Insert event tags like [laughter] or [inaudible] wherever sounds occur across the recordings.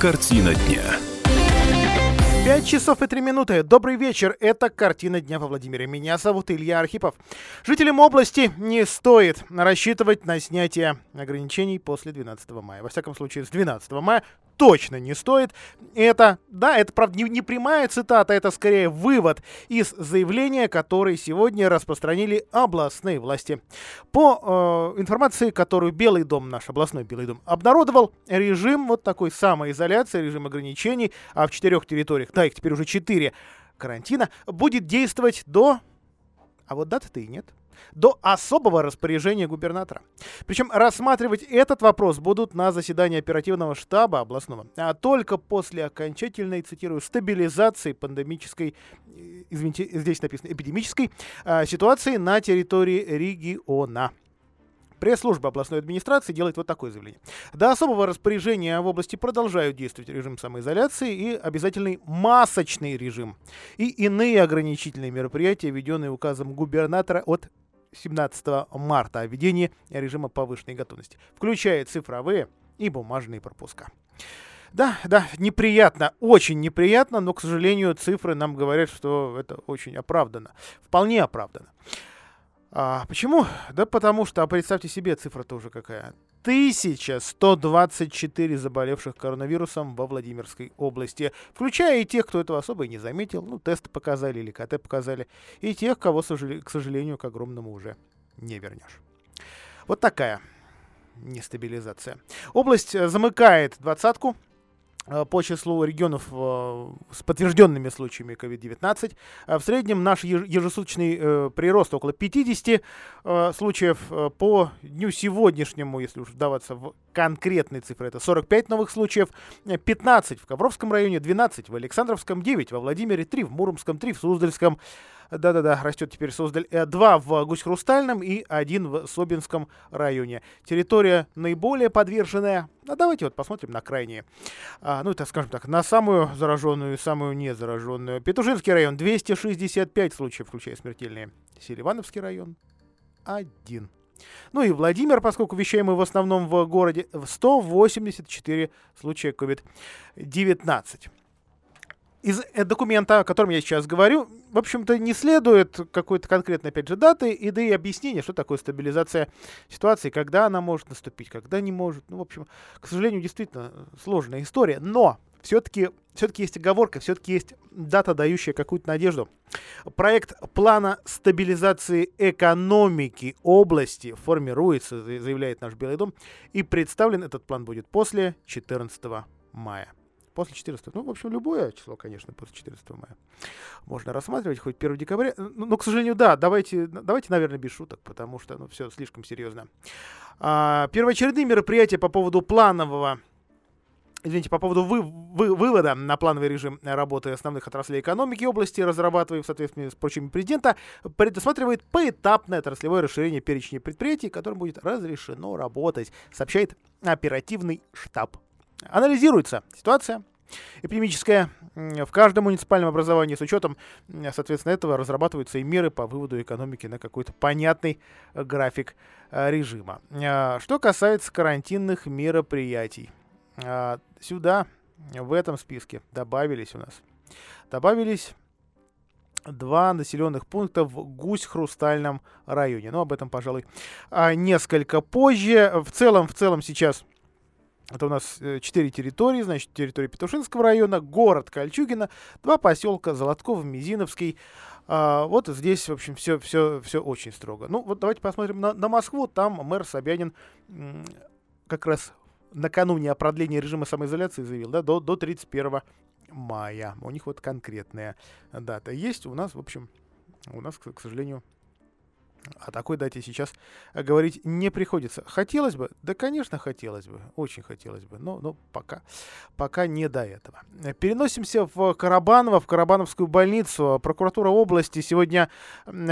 Картина дня. 5 часов и 3 минуты. Добрый вечер. Это «Картина дня» во Владимире. Меня зовут Илья Архипов. Жителям области не стоит рассчитывать на снятие ограничений после 12 мая. Во всяком случае, с 12 мая точно не стоит. Это, да, это, правда, не, не прямая цитата, это скорее вывод из заявления, который сегодня распространили областные власти. По э, информации, которую Белый дом, наш областной Белый дом, обнародовал, режим вот такой самоизоляции, режим ограничений, а в четырех территориях, да, их теперь уже четыре, карантина, будет действовать до... А вот даты-то и нет до особого распоряжения губернатора. Причем рассматривать этот вопрос будут на заседании оперативного штаба областного, а только после окончательной, цитирую, стабилизации пандемической, э, извините, здесь написано эпидемической, а, ситуации на территории региона. Пресс-служба областной администрации делает вот такое заявление. До особого распоряжения в области продолжают действовать режим самоизоляции и обязательный масочный режим и иные ограничительные мероприятия, введенные указом губернатора от 17 марта о введении режима повышенной готовности, включая цифровые и бумажные пропуска. Да, да, неприятно, очень неприятно, но, к сожалению, цифры нам говорят, что это очень оправдано, вполне оправдано. А, почему? Да потому что, а представьте себе, цифра тоже какая. 1124 заболевших коронавирусом во Владимирской области, включая и тех, кто этого особо и не заметил, ну, тесты показали или КТ показали, и тех, кого, к сожалению, к огромному уже не вернешь. Вот такая нестабилизация. Область э, замыкает двадцатку по числу регионов э, с подтвержденными случаями COVID-19. Э, в среднем наш ежесуточный прирост около 50 случаев. По дню сегодняшнему, если уж вдаваться в конкретные цифры, это 45 новых случаев, 15 в Ковровском районе, 12 в Александровском, 9 во Владимире, 3 в Муромском, 3 в Суздальском, да-да-да, растет теперь Суздаль. Э, два в Гусь-Хрустальном и один в Собинском районе. Территория наиболее подверженная. А давайте вот посмотрим на крайние. А, ну, это, скажем так, на самую зараженную и самую незараженную. Петушинский район 265 случаев, включая смертельные. Селивановский район один. Ну и Владимир, поскольку вещаем мы в основном в городе, в 184 случая COVID-19 из э, документа, о котором я сейчас говорю, в общем-то, не следует какой-то конкретной, опять же, даты и да и объяснения, что такое стабилизация ситуации, когда она может наступить, когда не может. Ну, в общем, к сожалению, действительно сложная история, но все-таки все-таки есть оговорка, все-таки есть дата, дающая какую-то надежду. Проект плана стабилизации экономики области формируется, заявляет наш Белый дом, и представлен этот план будет после 14 мая. После 14. Ну, в общем, любое число, конечно, после 14 мая. Можно рассматривать хоть 1 декабря. Ну, но, к сожалению, да, давайте, давайте, наверное, без шуток, потому что, ну, все слишком серьезно. А, первоочередные мероприятия по поводу планового Извините, по поводу вы, вы, вывода на плановый режим работы основных отраслей экономики области, разрабатываемый в соответствии с прочими президента, предусматривает поэтапное отраслевое расширение перечня предприятий, которым будет разрешено работать, сообщает оперативный штаб Анализируется ситуация эпидемическая в каждом муниципальном образовании с учетом, соответственно, этого разрабатываются и меры по выводу экономики на какой-то понятный э, график э, режима. А, что касается карантинных мероприятий, а, сюда, в этом списке добавились у нас, добавились два населенных пункта в Гусь-Хрустальном районе. Но об этом, пожалуй, а, несколько позже. В целом, в целом сейчас это у нас э, четыре территории, значит, территория Петушинского района, город Кольчугино, два поселка Золотков, Мизиновский. А, вот здесь, в общем, все, все, все очень строго. Ну, вот давайте посмотрим на, на Москву. Там мэр Собянин как раз накануне о продлении режима самоизоляции заявил, да, до, до 31 мая. У них вот конкретная дата есть. У нас, в общем, у нас, к сожалению, о такой дате сейчас говорить не приходится. Хотелось бы? Да, конечно, хотелось бы. Очень хотелось бы. Но, но пока, пока не до этого. Переносимся в Карабаново, в Карабановскую больницу. Прокуратура области сегодня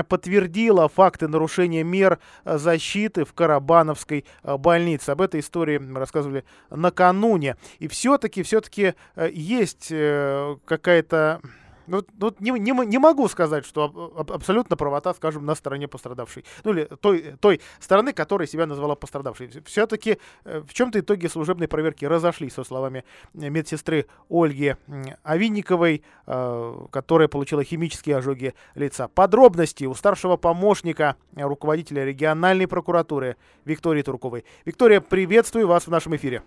подтвердила факты нарушения мер защиты в Карабановской э, больнице. Об этой истории мы рассказывали накануне. И все-таки, все-таки э, есть э, какая-то Ну, ну не, не, не могу сказать, что аб, абсолютно правота, скажем, на стороне пострадавшей. Ну, или той, той стороны, которая себя назвала пострадавшей. Все-таки э, в чем-то итоге служебной проверки разошлись, со словами медсестры Ольги Авинниковой, э, которая получила химические ожоги лица. Подробности у старшего помощника руководителя региональной прокуратуры Виктории Турковой. Виктория, приветствую вас в нашем эфире.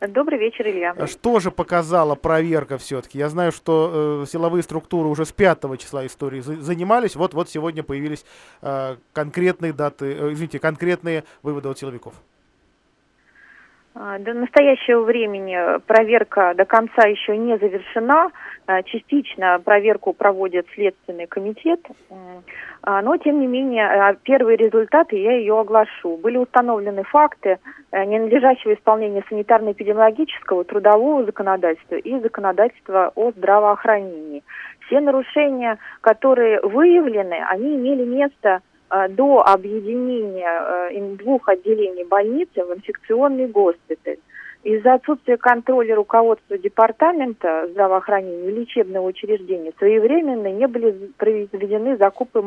Добрый вечер, Илья. Что же показала проверка все-таки? Я знаю, что э, силовые структуры уже с 5 числа истории за занимались. Вот, вот сегодня появились э, конкретные даты, э, извините, конкретные выводы от силовиков. А, до настоящего времени проверка до конца еще не завершена. А, частично проверку проводит Следственный комитет. А, но, тем не менее, первые результаты я ее оглашу. Были установлены факты ненадлежащего исполнения санитарно-эпидемиологического, трудового законодательства и законодательства о здравоохранении. Все нарушения, которые выявлены, они имели место Э, до объединения э, двух отделений больницы в инфекционный госпиталь. Из-за отсутствия контроля руководства департамента здравоохранения и лечебного учреждения своевременно не были произведены закупы,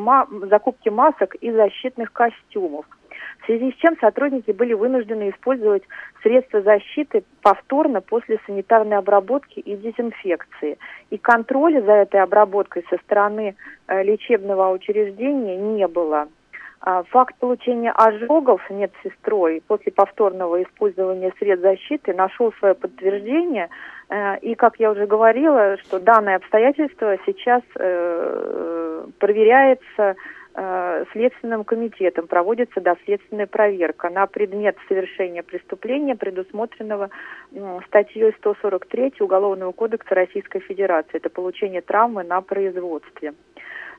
закупки масок и защитных костюмов – в связи с чем сотрудники были вынуждены использовать средства защиты повторно после санитарной обработки и дезинфекции. И контроля за этой обработкой со стороны э, лечебного учреждения не было. А, факт получения ожогов медсестрой после повторного использования средств защиты нашел свое подтверждение. Э, и, как я уже говорила, что данное обстоятельство сейчас э, проверяется Следственным комитетом проводится доследственная проверка на предмет совершения преступления, предусмотренного статьей 143 Уголовного кодекса Российской Федерации. Это получение травмы на производстве.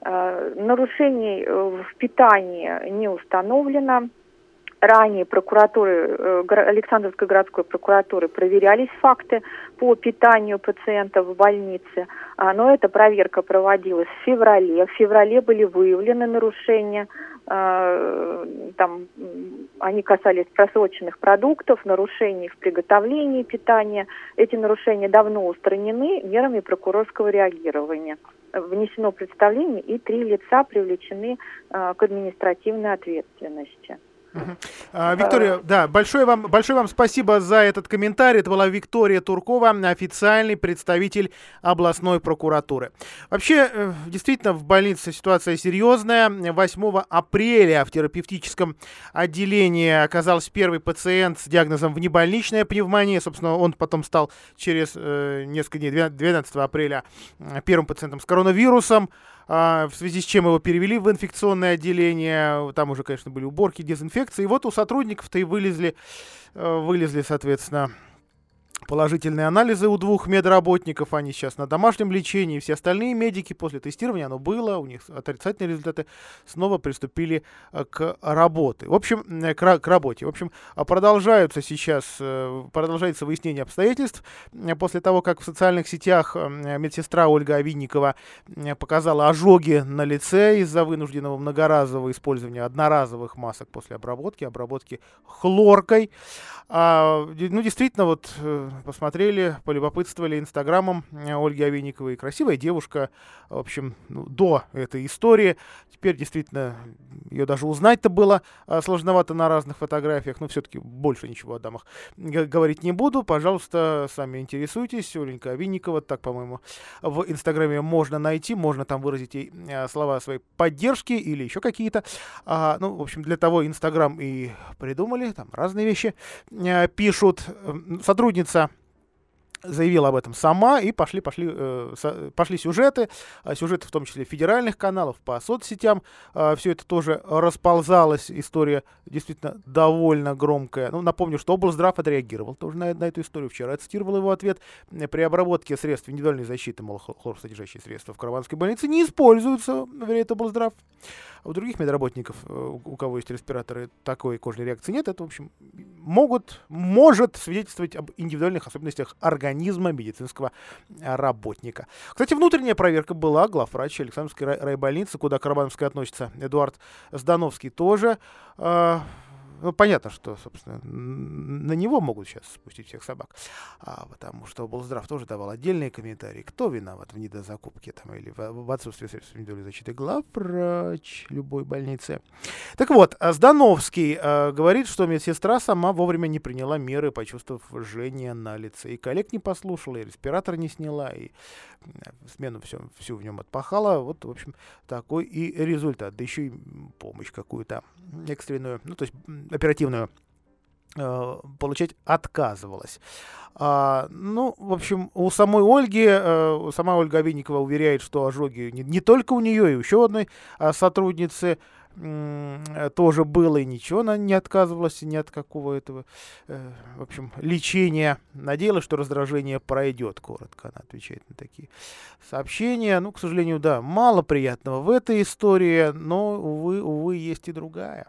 Э, нарушений в питании не установлено ранее прокуратуры, э, Александровской городской прокуратуры проверялись факты по питанию пациентов в больнице, но эта проверка проводилась в феврале. В феврале были выявлены нарушения, а, там они касались просроченных продуктов, нарушений в приготовлении питания. Эти нарушения давно устранены мерами прокурорского реагирования. Внесено представление и три лица привлечены а, к административной ответственности. А, Виктория, да, большое вам, большое вам спасибо за этот комментарий. Это была Виктория Туркова, официальный представитель областной прокуратуры. Вообще, э, действительно, в больнице ситуация серьезная. 8 апреля в терапевтическом отделении оказался первый пациент с диагнозом внебольничная пневмония. Собственно, он потом стал через э, несколько дней, 12 апреля, первым пациентом с коронавирусом. А, в связи с чем его перевели в инфекционное отделение. Там уже, конечно, были уборки, дезинфекции. И вот у сотрудников-то и вылезли, э, вылезли, соответственно, положительные анализы у двух медработников, они сейчас на домашнем лечении, все остальные медики после тестирования, оно было, у них отрицательные результаты, снова приступили э, к работе. В общем, э, к, к работе. В общем, а продолжаются сейчас, э, продолжается выяснение обстоятельств. После того, как в социальных сетях медсестра Ольга Авинникова показала ожоги на лице из-за вынужденного многоразового использования одноразовых масок после обработки, обработки хлоркой. А, ну, действительно, вот посмотрели, полюбопытствовали инстаграмом э, Ольги Овейниковой. Красивая девушка, в общем, ну, до этой истории. Теперь действительно ее даже узнать-то было а, сложновато на разных фотографиях, но все-таки больше ничего о дамах говорить не буду. Пожалуйста, сами интересуйтесь. Оленька Овинникова, так, по-моему, в инстаграме можно найти, можно там выразить ей э, слова своей поддержки или еще какие-то. А, ну, в общем, для того инстаграм и придумали, там разные вещи пишут. Сотрудница заявила об этом сама, и пошли, пошли, э, пошли сюжеты, э, сюжеты в том числе федеральных каналов, по соцсетям. Э, все это тоже расползалось, история действительно довольно громкая. Ну, напомню, что облздрав отреагировал тоже на, на эту историю вчера. Цитировал его ответ. При обработке средств индивидуальной защиты, мол, хлорсодержащие средства в Караванской больнице не используются, говорит облздрав. А у других медработников, э, у кого есть респираторы, такой кожной реакции нет. Это, в общем, могут, может свидетельствовать об индивидуальных особенностях организма медицинского работника. Кстати, внутренняя проверка была. Главврач Александровской райбольницы, куда Карабановская относится, Эдуард Здановский тоже э, Ну, понятно, что, собственно, на него могут сейчас спустить всех собак. А, потому что облздрав тоже давал отдельные комментарии. Кто виноват в недозакупке там, или в, в отсутствии средств индивидуальной защиты? Главврач любой больницы. Так вот, а Здановский э, говорит, что медсестра сама вовремя не приняла меры, почувствовав жжение на лице. И коллег не послушала, и респиратор не сняла, и смену все, всю в нем отпахала. Вот, в общем, такой и результат. Да еще и помощь какую-то экстренную, ну, то есть оперативную э, получать отказывалась. А, ну, в общем, у самой Ольги, э, сама Ольга Винникова уверяет, что ожоги не, только у нее, и еще одной а, сотрудницы Э, тоже было, и ничего, она не отказывалась ни от какого этого, в общем, лечения. Надеялась, что раздражение пройдет, коротко она отвечает на такие сообщения. Ну, к сожалению, да, мало приятного в этой истории, но, увы, увы, есть и другая.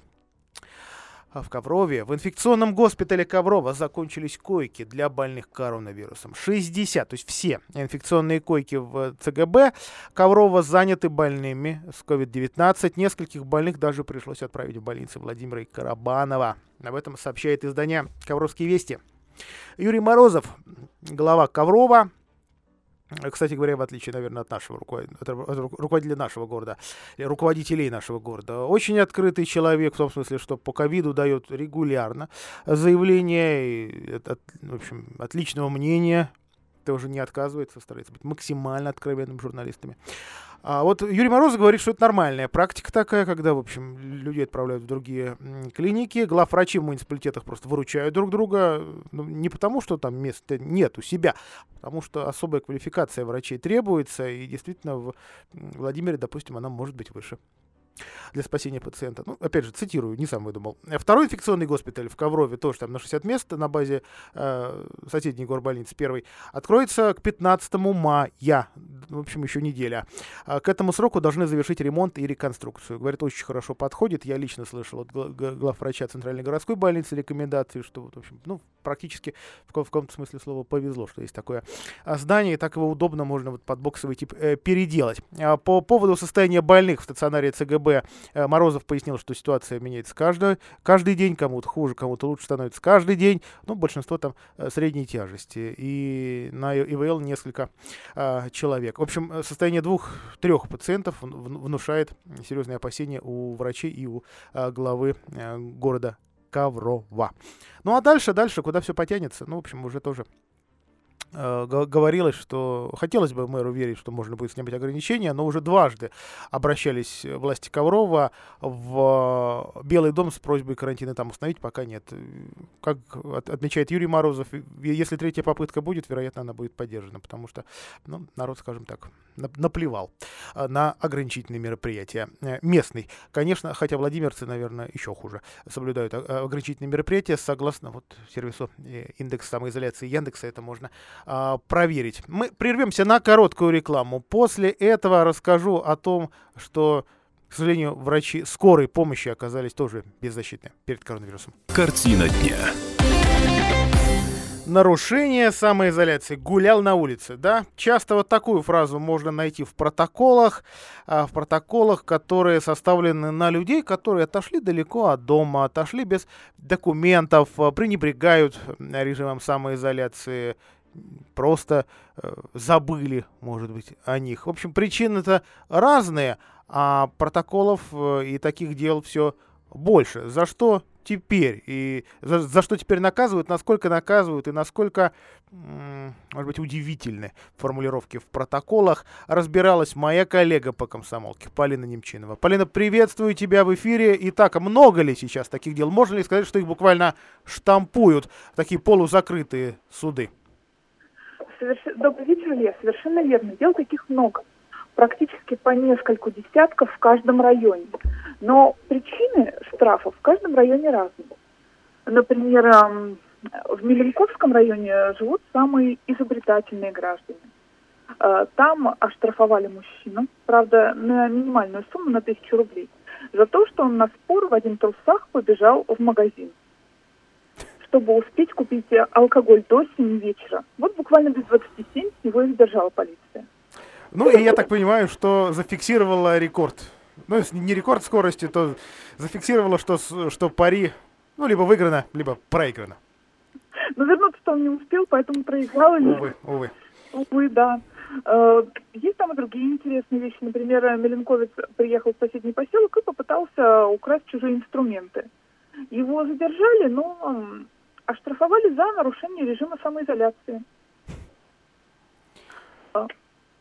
А в Коврове, в инфекционном госпитале Коврова закончились койки для больных коронавирусом. 60, то есть все инфекционные койки в ЦГБ Коврова заняты больными с COVID-19. Нескольких больных даже пришлось отправить в больницы Владимира Карабанова. Об этом сообщает издание «Ковровские вести». Юрий Морозов, глава Коврова, кстати говоря, в отличие, наверное, от нашего руководителя нашего города, руководителей нашего города, очень открытый человек, в том смысле, что по ковиду дает регулярно заявления, и, в общем, отличного мнения, тоже не отказывается, старается быть максимально откровенным журналистами. А вот Юрий Мороз говорит, что это нормальная практика такая, когда, в общем, людей отправляют в другие клиники, главврачи в муниципалитетах просто выручают друг друга, ну, не потому, что там места нет у себя, а потому что особая квалификация врачей требуется, и действительно в Владимире, допустим, она может быть выше для спасения пациента. Ну, опять же, цитирую, не сам выдумал. Второй инфекционный госпиталь в Коврове, тоже там на 60 мест на базе э, соседней горбольницы, первый, откроется к 15 мая, в общем, еще неделя. А к этому сроку должны завершить ремонт и реконструкцию. Говорит, очень хорошо подходит. Я лично слышал от главврача Центральной городской больницы рекомендации, что, вот, в общем, ну, практически в, в каком-то смысле слова повезло, что есть такое а, здание, и так его удобно можно вот под боксовый тип э, переделать. А по поводу состояния больных в стационаре ЦГБ Э, Морозов пояснил, что ситуация меняется каждый, каждый день, кому-то хуже, кому-то лучше становится каждый день, но большинство там э, средней тяжести. И на ИВЛ несколько а, человек. В общем, э, состояние двух-трех пациентов внушает серьезные опасения у врачей и у а, главы а, города Коврова. Ну а дальше, дальше, куда все потянется, ну, в общем, уже тоже говорилось, что хотелось бы мэру верить, что можно будет снимать ограничения, но уже дважды обращались власти Коврова в Белый дом с просьбой карантины там установить, пока нет. Как отмечает Юрий Морозов, если третья попытка будет, вероятно, она будет поддержана, потому что ну, народ, скажем так, наплевал э, на ограничительные мероприятия. Э, местный, конечно, хотя владимирцы, наверное, еще хуже соблюдают ограничительные мероприятия, согласно вот сервису индекс самоизоляции Яндекса, это можно а, проверить. Мы прервемся на короткую рекламу. После этого расскажу о том, что, к сожалению, врачи скорой помощи оказались тоже беззащитны перед коронавирусом. Картина дня. Нарушение самоизоляции. Гулял на улице, да? Часто вот такую фразу можно найти в протоколах, а, в протоколах, которые составлены на людей, которые отошли далеко от дома, отошли без документов, а, пренебрегают режимом самоизоляции, просто э, забыли, может быть, о них. В общем, причины-то разные, а протоколов э, и таких дел все больше. За что теперь? И за, за что теперь наказывают, насколько наказывают и насколько, может быть, удивительны формулировки в протоколах, разбиралась моя коллега по комсомолке, Полина Немчинова. Полина, приветствую тебя в эфире. Итак, много ли сейчас таких дел? Можно ли сказать, что их буквально штампуют такие полузакрытые суды? Соверш... Добрый вечер, Илья. Совершенно верно. Дел таких много. Практически по нескольку десятков в каждом районе. Но причины штрафов в каждом районе разные. Например, в Меленковском районе живут самые изобретательные граждане. Э, там оштрафовали мужчину, правда, на минимальную сумму на тысячу рублей, за то, что он на спор в один трусах побежал в магазин чтобы успеть купить алкоголь до 7 вечера. Вот буквально без 27 его и задержала полиция. Ну и я так понимаю, что зафиксировала рекорд. Ну, если не рекорд скорости, то зафиксировала, что, что пари Ну, либо выиграно, либо проиграно. Но вернуться-то он не успел, поэтому проиграл. Увы, увы. Увы, да. Э, есть там и другие интересные вещи. Например, Меленковец приехал в соседний поселок и попытался украсть чужие инструменты. Его задержали, но оштрафовали за нарушение режима самоизоляции. Э,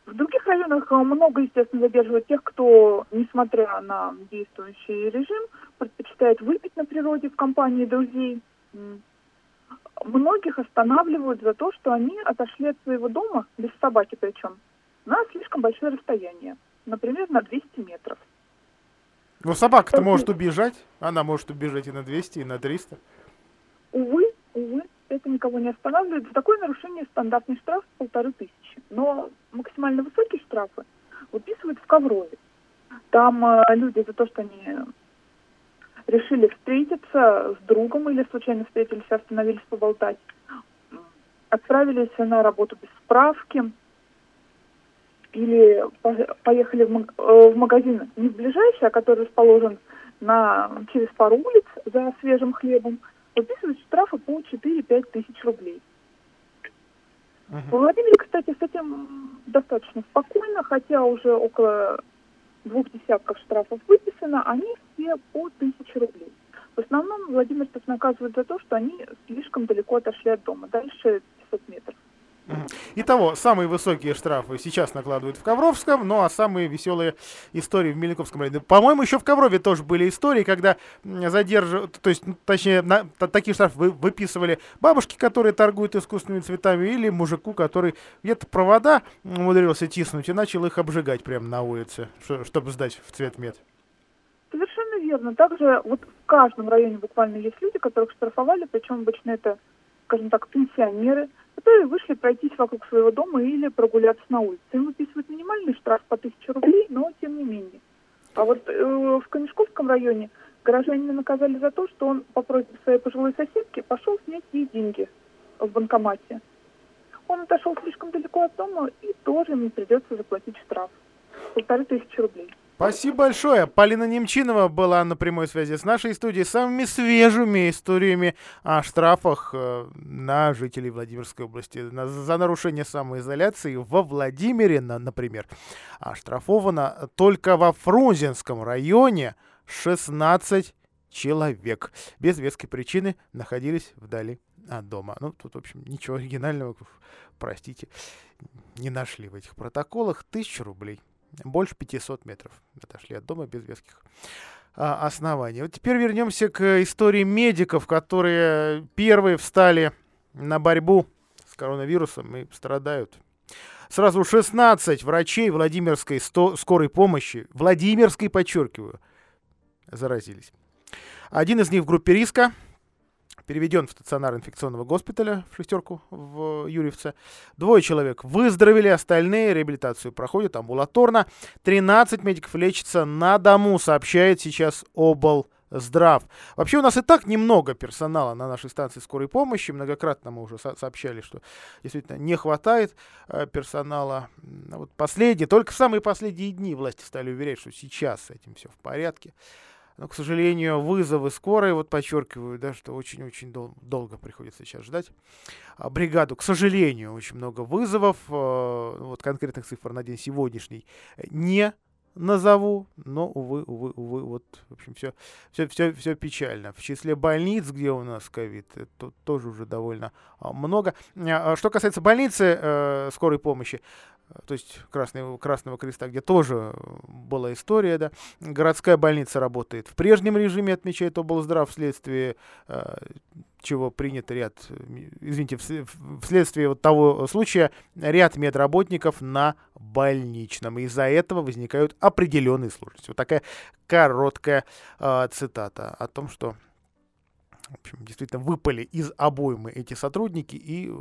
в других районах много, естественно, задерживают тех, кто, несмотря на действующий режим, предпочитает выпить на природе в компании друзей. Многих останавливают за то, что они отошли от своего дома, без собаки причем, на слишком большое расстояние, например, на 200 метров. Ну, собака-то может убежать, она может убежать и на 200, и на 300. Увы, увы, это никого не останавливает. За такое нарушение стандартный штраф полторы тысячи. Но максимально высокие штрафы выписывают в Коврове. Там э, люди за то, что они решили встретиться с другом или случайно встретились, остановились поболтать, отправились на работу без справки или поехали в магазин не в ближайший, а который расположен на, через пару улиц за свежим хлебом, выписывают штрафы по 4-5 тысяч рублей. Uh-huh. В Владимире, кстати, с этим достаточно спокойно, хотя уже около двух десятков штрафов выписано, они все по тысяче рублей. В основном владимирцев наказывают за то, что они слишком далеко отошли от дома, дальше 500 метров. Итого, самые высокие штрафы сейчас накладывают в Ковровском, ну а самые веселые истории в Мельниковском районе. По-моему, еще в Коврове тоже были истории, когда задерживают, то есть, точнее, на, такие штрафы вы, выписывали бабушки, которые торгуют искусственными цветами, или мужику, который где-то провода умудрился тиснуть и начал их обжигать прямо на улице, чтобы сдать в цвет мед. Совершенно верно. Также вот в каждом районе буквально есть люди, которых штрафовали, причем обычно это, скажем так, пенсионеры – которые вышли пройтись вокруг своего дома или прогуляться на улице. Им выписывают минимальный штраф по 1000 рублей, но тем не менее. А вот э, в Камешковском районе горожанина наказали за то, что он по просьбе своей пожилой соседки пошел снять ей деньги в банкомате. Он отошел слишком далеко от дома и тоже ему придется заплатить штраф. Полторы тысячи рублей. Спасибо большое. Полина Немчинова была на прямой связи с нашей студией самыми свежими историями о штрафах э, на жителей Владимирской области за нарушение самоизоляции во Владимире, на, например. Оштрафовано только во Фрунзенском районе 16 человек. Без веской причины находились вдали от дома. Ну, тут, в общем, ничего оригинального, простите, не нашли в этих протоколах. Тысяча рублей больше 500 метров отошли от дома без веских а, оснований. Вот теперь вернемся к истории медиков, которые первые встали на борьбу с коронавирусом и страдают. Сразу 16 врачей Владимирской 100, скорой помощи, Владимирской, подчеркиваю, заразились. Один из них в группе риска, переведен в стационар инфекционного госпиталя в шестерку в Юрьевце. Двое человек выздоровели, остальные реабилитацию проходят амбулаторно. 13 медиков лечатся на дому, сообщает сейчас обл. Здрав. Вообще у нас и так немного персонала на нашей станции скорой помощи. Многократно мы уже со- сообщали, что действительно не хватает э, персонала. Вот последние, только в самые последние дни власти стали уверять, что сейчас с этим все в порядке. Но, к сожалению, вызовы скорой, вот подчеркиваю, да, что очень-очень дол- долго приходится сейчас ждать. А, бригаду, к сожалению, очень много вызовов. А, вот конкретных цифр на день сегодняшний не назову, но, увы, увы, увы, вот, в общем, все, все, все, все печально. В числе больниц, где у нас ковид, это тоже уже довольно а, много. А, что касается больницы э, скорой помощи, то есть Красного, Красного Креста, где тоже была история, да. Городская больница работает в прежнем режиме, отмечает облздрав вследствие э, чего принят ряд, извините, вследствие вот того случая ряд медработников на больничном. Из-за этого возникают определенные сложности. Вот такая короткая э, цитата о том, что в общем, действительно выпали из обоймы эти сотрудники и,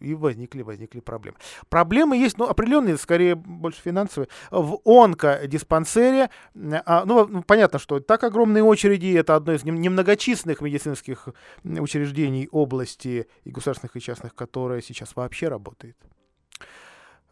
и возникли, возникли проблемы. Проблемы есть, ну, определенные, скорее, больше финансовые. В онкодиспансере, а, ну, ну, понятно, что так огромные очереди, это одно из немногочисленных медицинских учреждений области и государственных, и частных, которое сейчас вообще работает.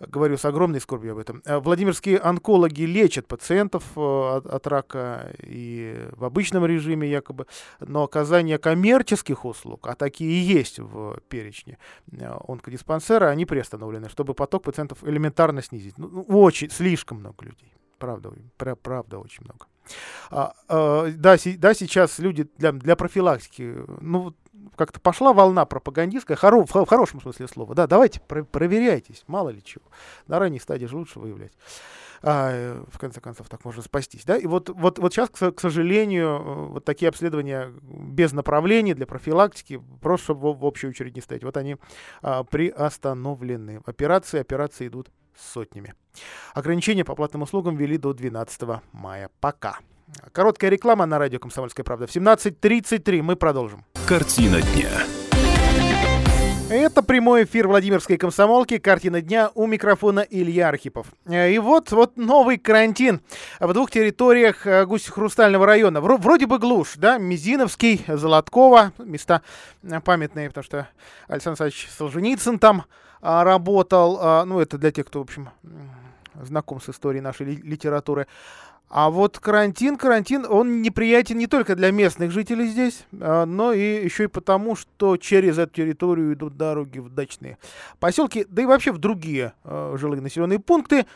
Говорю с огромной скорбью об этом. Э, Владимирские онкологи лечат пациентов э, от, от рака и в обычном режиме якобы, но оказание коммерческих услуг, а такие и есть в перечне э, онкодиспансера, они приостановлены, чтобы поток пациентов элементарно снизить. Ну, ну очень, слишком много людей. Правда, правда очень много. А, а, да, си, да, сейчас люди для, для профилактики, ну, как-то пошла волна пропагандистская, хоро, в, хорошем смысле слова. Да, давайте, про, проверяйтесь, мало ли чего. На ранней стадии же лучше выявлять. А, в конце концов, так можно спастись. Да? И вот, вот, вот сейчас, к, сожалению, вот такие обследования без направлений для профилактики, просто чтобы в, в общей очередь не стоять, вот они а, приостановлены. Операции, операции идут сотнями. Ограничения по платным услугам ввели до 12 мая. Пока. Короткая реклама на радио «Комсомольская правда». В 17.33 мы продолжим. Картина дня. Это прямой эфир Владимирской комсомолки. Картина дня у микрофона Илья Архипов. И вот, вот новый карантин в двух территориях э, Гусь-Хрустального района. Вроде бы глушь, да, Мизиновский, Золоткова, места э, памятные, потому что Александр Александрович Солженицын там работал. А, ну, это для тех, кто, в общем, знаком с историей нашей литературы. А вот карантин, карантин, он неприятен не только для местных жителей здесь, а, но и еще и потому, что через эту территорию идут дороги в дачные поселки, да и вообще в другие жилые населенные пункты,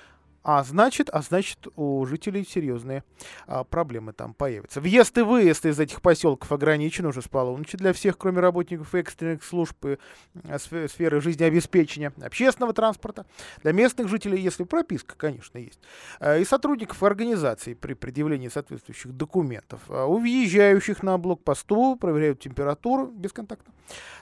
а значит, а значит, у жителей серьезные а, проблемы там появятся. Въезд и выезд из этих поселков ограничен уже с полуночи для всех, кроме работников экстренных служб и а, сферы жизнеобеспечения, общественного транспорта. Для местных жителей, если прописка, конечно, есть. А, и сотрудников организаций при предъявлении соответствующих документов. А, у въезжающих на блокпосту проверяют температуру бесконтактно.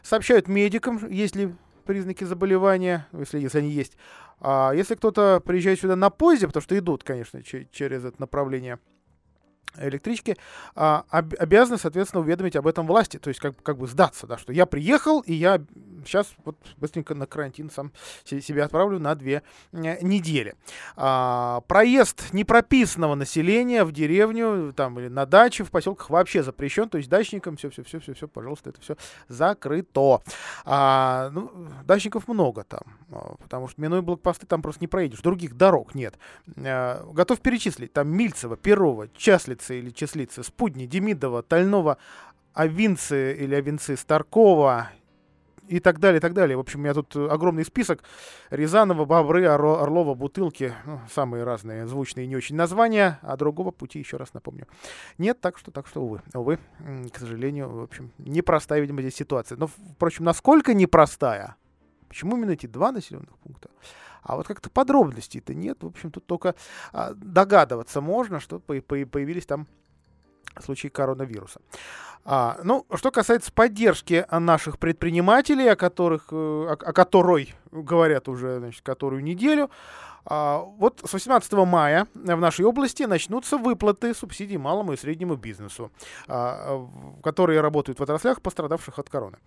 Сообщают медикам, если признаки заболевания, если, если они есть. А если кто-то приезжает сюда на поезде, потому что идут, конечно, через это направление электрички, а, об, обязаны, соответственно, уведомить об этом власти, то есть как, как бы сдаться, да, что я приехал, и я сейчас вот быстренько на карантин сам себя отправлю на две недели. А, проезд непрописанного населения в деревню там или на даче в поселках вообще запрещен, то есть дачникам все, все, все, все, все, пожалуйста, это все закрыто. А, ну, дачников много там, а, потому что минуя блокпосты там просто не проедешь, других дорог нет. А, готов перечислить, там Мильцево, Перово, Часлица или Числица, Спудни, Демидова, Тальнова, Авинцы или Авинцы, Старкова, и так далее, и так далее. В общем, у меня тут огромный список. Рязанова, Бобры, Орлова, Бутылки. Ну, самые разные звучные не очень названия. А другого пути, еще раз напомню, нет. Так что, так что, увы, увы, к сожалению, в общем, непростая, видимо, здесь ситуация. Но, впрочем, насколько непростая? Почему именно эти два населенных пункта? А вот как-то подробностей-то нет. В общем, тут только а, догадываться можно, что по по появились там случаи коронавируса. А, ну, что касается поддержки наших предпринимателей, о которых, э, о, о которой говорят уже, значит, которую неделю, вот с 18 мая в нашей области начнутся выплаты субсидий малому и среднему бизнесу, а, которые работают в отраслях, пострадавших от короны.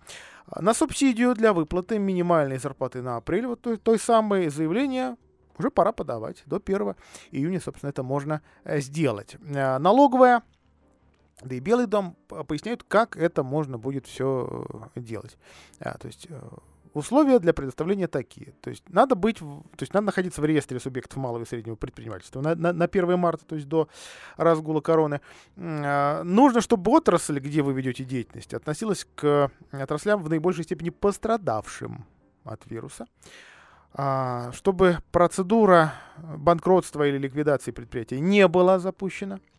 На субсидию для выплаты минимальной зарплаты на апрель, вот той, самой заявление уже пора подавать. До 1 июня, собственно, это можно э, сделать. Э, налоговая да и Белый дом поясняют, как это можно будет все э, делать. А, то есть э, условия для предоставления такие. То есть надо быть, то есть надо находиться в реестре субъектов малого и среднего предпринимательства на, на, на 1 марта, то есть до разгула короны. А, нужно, чтобы отрасль, где вы ведете деятельность, относилась к отраслям в наибольшей степени пострадавшим от вируса. А, чтобы процедура банкротства или ликвидации предприятия не была запущена –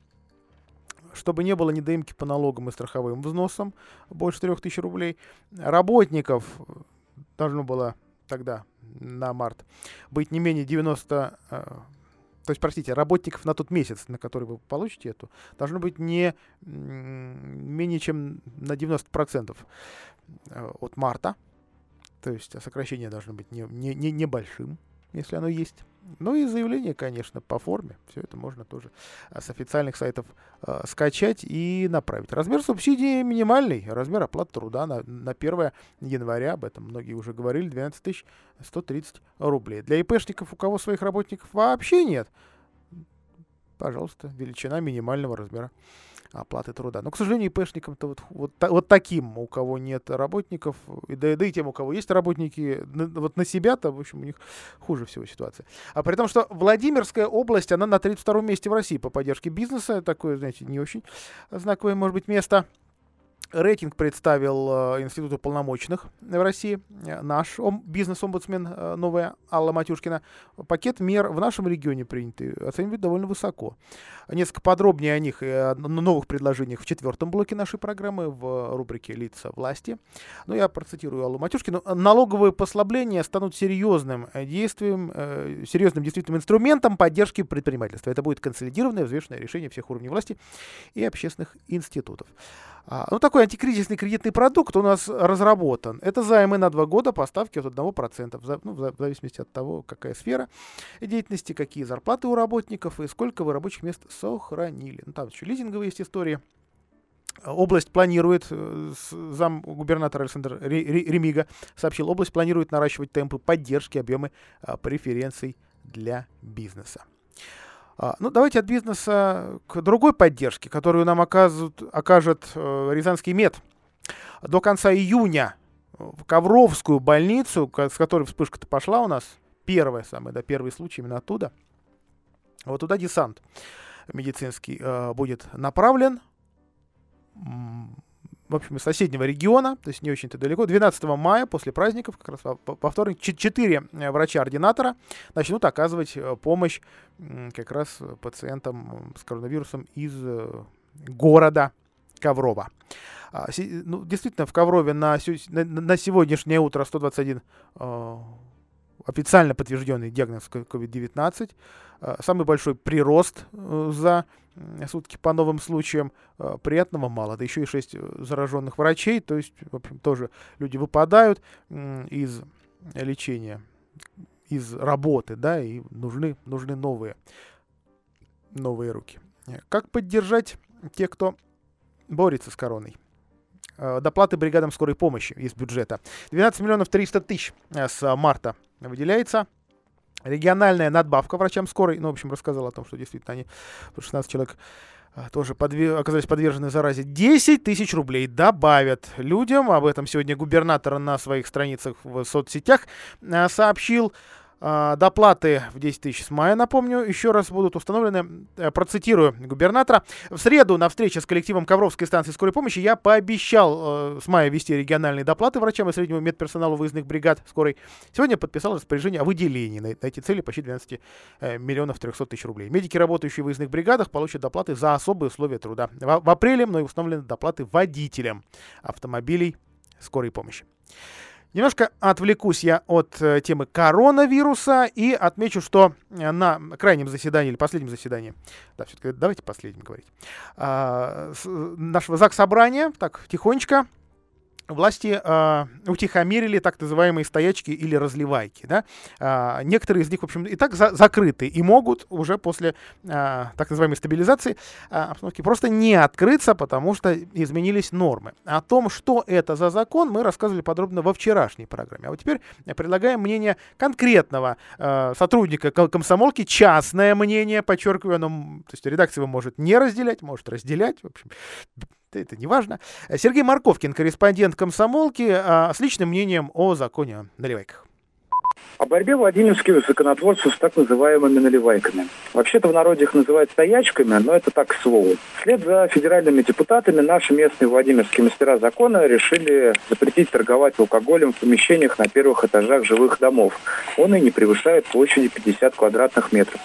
чтобы не было недоимки по налогам и страховым взносам больше 3000 рублей. Работников должно было тогда на март быть не менее 90 э, то есть, простите, работников на тот месяц, на который вы получите эту, должно быть не менее чем на 90% э, от марта. То есть сокращение должно быть не, не, не, небольшим если оно есть. Ну и заявление, конечно, по форме. Все это можно тоже а, с официальных сайтов э, скачать и направить. Размер субсидии минимальный. Размер оплаты труда на, на 1 января, об этом многие уже говорили, 12 130 рублей. Для ИПшников, у кого своих работников вообще нет, пожалуйста, величина минимального размера оплаты труда. Но, к сожалению, ИПшникам-то вот, вот, вот таким, у кого нет работников, и да, да и тем, у кого есть работники, на, вот на себя-то, в общем, у них хуже всего ситуация. А при том, что Владимирская область, она на 32 месте в России по поддержке бизнеса, такое, знаете, не очень знаковое, может быть, место. Рейтинг представил э, Институт уполномоченных в России, э, наш ом, бизнес-омбудсмен э, новая Алла Матюшкина. Пакет мер в нашем регионе принятый оценивает довольно высоко. Несколько подробнее о них и о новых предложениях в четвертом блоке нашей программы в рубрике «Лица власти». Ну, я процитирую Аллу Матюшкину. «Налоговые послабления станут серьезным действием, серьезным действительным инструментом поддержки предпринимательства. Это будет консолидированное, взвешенное решение всех уровней власти и общественных институтов». А, ну, такой антикризисный кредитный продукт у нас разработан. Это займы на два года по ставке от 1%, в, ну, в зависимости от того, какая сфера деятельности, какие зарплаты у работников и сколько вы рабочих мест сохранили. Ну, там еще лизинговые есть истории. Область планирует, э, зам губернатора Александр Ремига сообщил, область планирует наращивать темпы поддержки, объемы а, преференций для бизнеса. А, ну, давайте от бизнеса к другой поддержке, которую нам окажут, окажет э, Рязанский мед. До конца июня в Ковровскую больницу, с которой вспышка-то пошла у нас, первая самая, да, первый случай именно оттуда, вот туда десант медицинский э, будет направлен в общем, из соседнего региона, то есть не очень-то далеко. 12 мая, после праздников, как раз во вторник, четыре э, врача-ординатора начнут оказывать э, помощь как раз пациентам с коронавирусом из э, города Коврова. А, ну, действительно, в Коврове на, на сегодняшнее утро 121 официально подтвержденный диагноз COVID-19. А, самый большой прирост э, за сутки по новым случаям. А, приятного мало. Да еще и 6 э, зараженных врачей. То есть, в общем, тоже люди выпадают из лечения, из работы, да, и нужны, нужны новые, новые руки. Как поддержать тех, кто борется с короной? Доплаты бригадам скорой помощи из бюджета. 12 миллионов 300 тысяч э, с марта выделяется. Региональная надбавка врачам скорой, ну, в общем, рассказал о том, что действительно они, 16 человек а, тоже подве- оказались подвержены заразе. 10 тысяч рублей добавят людям. Об этом сегодня губернатор на своих страницах в соцсетях а, сообщил. А, доплаты в 10 тысяч с мая, напомню, еще раз будут установлены. Э, процитирую губернатора. В среду на встрече с коллективом Ковровской станции скорой помощи я пообещал э, с мая ввести региональные доплаты врачам и среднему медперсоналу выездных бригад скорой. Сегодня подписал распоряжение о выделении на, на эти цели почти 12 э, миллионов 300 тысяч рублей. Медики, работающие в выездных бригадах, получат доплаты за особые условия труда. В, в апреле мной установлены доплаты водителям автомобилей скорой помощи. Немножко отвлекусь я от э, темы коронавируса и отмечу, что э, на крайнем заседании или последнем заседании, да, все-таки давайте последним говорить, э, с, нашего ЗАГС собрания, так, тихонечко, власти э, утихомирили так называемые стоячки или разливайки. Да? Э, некоторые из них, в общем, и так за закрыты и могут уже после э, так называемой стабилизации э, обстановки просто не открыться, потому что изменились нормы. О том, что это за закон, мы рассказывали подробно во вчерашней программе. А вот теперь предлагаем мнение конкретного э, сотрудника комсомолки, частное мнение, подчеркиваю, оно, то есть редакция его может не разделять, может разделять, в общем, это не важно. Сергей Марковкин, корреспондент комсомолки, а, с личным мнением о законе о наливайках. О борьбе владимирских законотворцев с так называемыми наливайками. Вообще-то в народе их называют стоячками, но это так к слову. Вслед за федеральными депутатами наши местные владимирские мастера закона решили запретить торговать алкоголем в помещениях на первых этажах жилых домов. Он и не превышает площади 50 квадратных метров.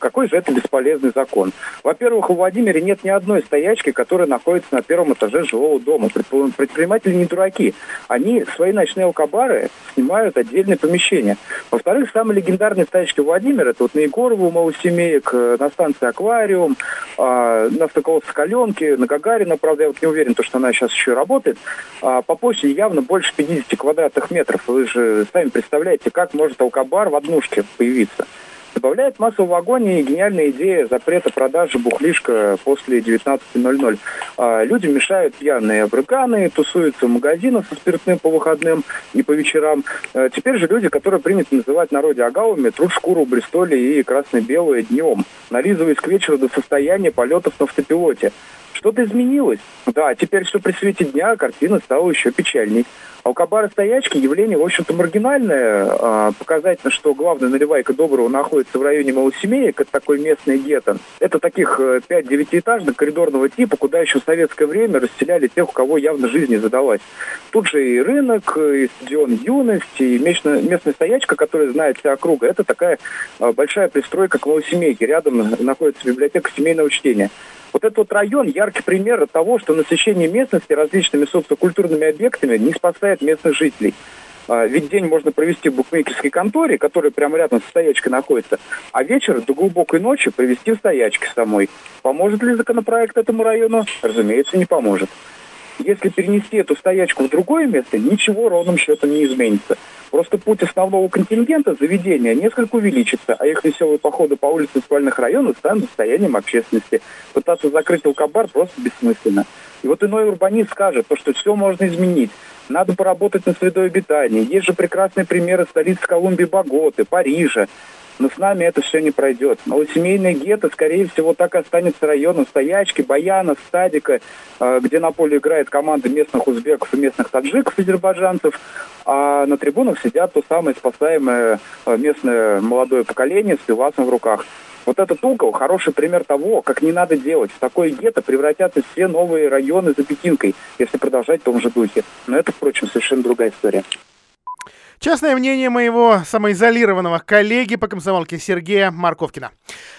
Какой же это бесполезный закон? Во-первых, у Владимире нет ни одной стоячки, которая находится на первом этаже жилого дома. Предприниматели не дураки. Они свои ночные алкабары снимают отдельные помещения. Во-вторых, самые легендарные стоячки Владимира, это вот на Егорову, Малосемеек, э, на станции Аквариум, а, на Стоколовской на Гагарина, правда, я вот не уверен, то, что она сейчас еще работает, а, по площади явно больше 50 квадратных метров. Вы же сами представляете, как может алкабар в однушке появиться. Добавляет масло в огонь и гениальная идея запрета продажи бухлишка после 19.00. А, люди мешают пьяные абриканы, тусуются в магазинах со спиртным по выходным и по вечерам. А, теперь же люди, которые принято называть народе агавами, трут шкуру Бристоле и красно-белое днем, нализываясь к вечеру до состояния полетов на автопилоте. Что-то изменилось. Да, теперь все при свете дня картина стала еще печальней. А у Кабара стоячки явление, в общем-то, маргинальное. А, показательно, что главная наливайка Доброго находится в районе Малосемеек, это такой местный гетто. Это таких 5-9-этажных коридорного типа, куда еще в советское время расселяли тех, у кого явно жизнь не задалась. Тут же и рынок, и стадион юности, и местная, стоячка, которая знает вся округа. Это такая а, большая пристройка к Малосемейке. Рядом находится библиотека семейного чтения. Вот этот вот район яркий пример того, что насыщение местности различными социокультурными объектами не спасает местных жителей. А, ведь день можно провести в букмекерской конторе, которая прямо рядом со стоячкой находится, а вечер до глубокой ночи провести в стоячке самой. Поможет ли законопроект этому району? Разумеется, не поможет. Если перенести эту стоячку в другое место, ничего ровным счетом не изменится. Просто путь основного контингента заведения несколько увеличится, а их веселые походы по улицам спальных районов станут достоянием общественности. Пытаться закрыть алкобар просто бессмысленно. И вот иной урбанист скажет, то, что все можно изменить. Надо поработать над средой обитания. Есть же прекрасные примеры столиц Колумбии, Боготы, Парижа. Но с нами это все не пройдет. Малосемейное гетто, скорее всего, так и останется районом Стоячки, Баяна, Стадика, э, где на поле играет команда местных узбеков и местных таджиков, азербайджанцев, а на трибунах сидят то самое спасаемое э, местное молодое поколение с пивасом в руках. Вот этот угол хороший пример того, как не надо делать. В такое гетто превратятся все новые районы за Пекинкой, если продолжать в том же духе. Но это, впрочем, совершенно другая история. Частное мнение моего самоизолированного коллеги по комсомолке Сергея Марковкина.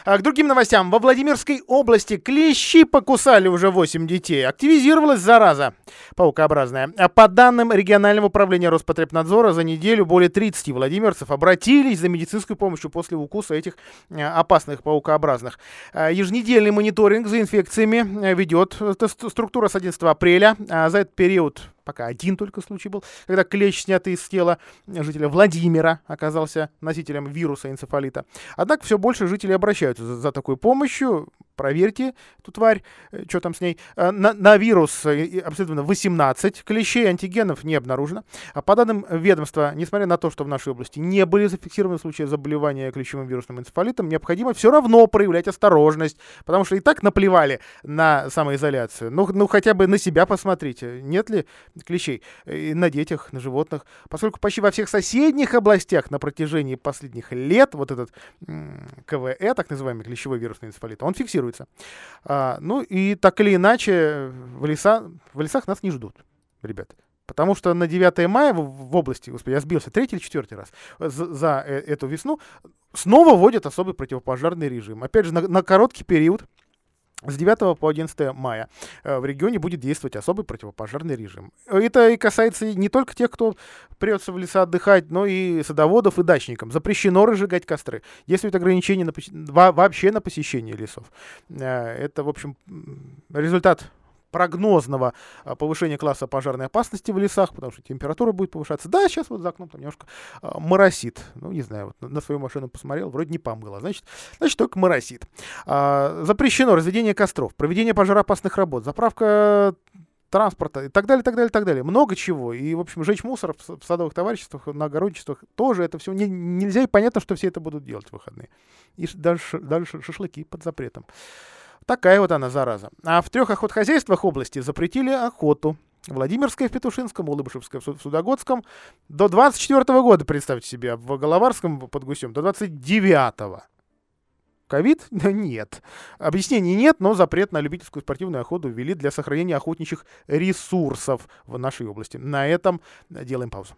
А к другим новостям. Во Владимирской области клещи покусали уже 8 детей. Активизировалась зараза паукообразная. А по данным регионального управления Роспотребнадзора, за неделю более 30 владимирцев обратились за медицинской помощью после укуса этих э, опасных паукообразных. А еженедельный мониторинг за инфекциями э, ведет э, структура с 11 апреля. А за этот период пока один только случай был, когда клещ, снятый из тела жителя Владимира, оказался носителем вируса энцефалита. Однако все больше жителей обращаются за, за такой помощью. Проверьте эту тварь, э, что там с ней. Э, на, на вирус обследовано 18 клещей, антигенов не обнаружено. А по данным ведомства, несмотря на то, что в нашей области не были зафиксированы случаи заболевания клещевым вирусным энцефалитом, необходимо все равно проявлять осторожность, потому что и так наплевали на самоизоляцию. Ну, ну хотя бы на себя посмотрите, нет ли клещей и на детях, на животных, поскольку почти во всех соседних областях на протяжении последних лет вот этот КВЭ, так называемый клещевой вирусный энцефалит, он фиксируется. А, ну и так или иначе в, леса, в лесах нас не ждут, ребята. Потому что на 9 мая в, в области, господи, я сбился третий или четвертый раз за, за э, эту весну, снова вводят особый противопожарный режим. Опять же, на, на короткий период, с 9 по 11 мая э, в регионе будет действовать особый противопожарный режим. Это и касается не только тех, кто прется в леса отдыхать, но и садоводов и дачникам. Запрещено разжигать костры. Действует ограничение на, вообще на посещение лесов. Э, это, в общем, результат прогнозного а, повышения класса пожарной опасности в лесах, потому что температура будет повышаться. Да, сейчас вот за окном там немножко а, моросит. Ну, не знаю, вот на свою машину посмотрел, вроде не помыло. Значит, значит только моросит. А, запрещено разведение костров, проведение пожароопасных работ, заправка транспорта и так далее, так далее, так далее. Много чего. И, в общем, жечь мусор в садовых товариществах, на огородничествах тоже это все не, нельзя. И понятно, что все это будут делать в выходные. И дальше, дальше шашлыки под запретом. Такая вот она, зараза. А в трех охотхозяйствах области запретили охоту. Владимирская в Петушинском, Улыбышевская в Судогодском. До 24 -го года, представьте себе, в Головарском под Гусем, до 29-го. Ковид? [laughs] Нет. Объяснений нет, но запрет на любительскую спортивную охоту ввели для сохранения охотничьих ресурсов в нашей области. На этом делаем паузу.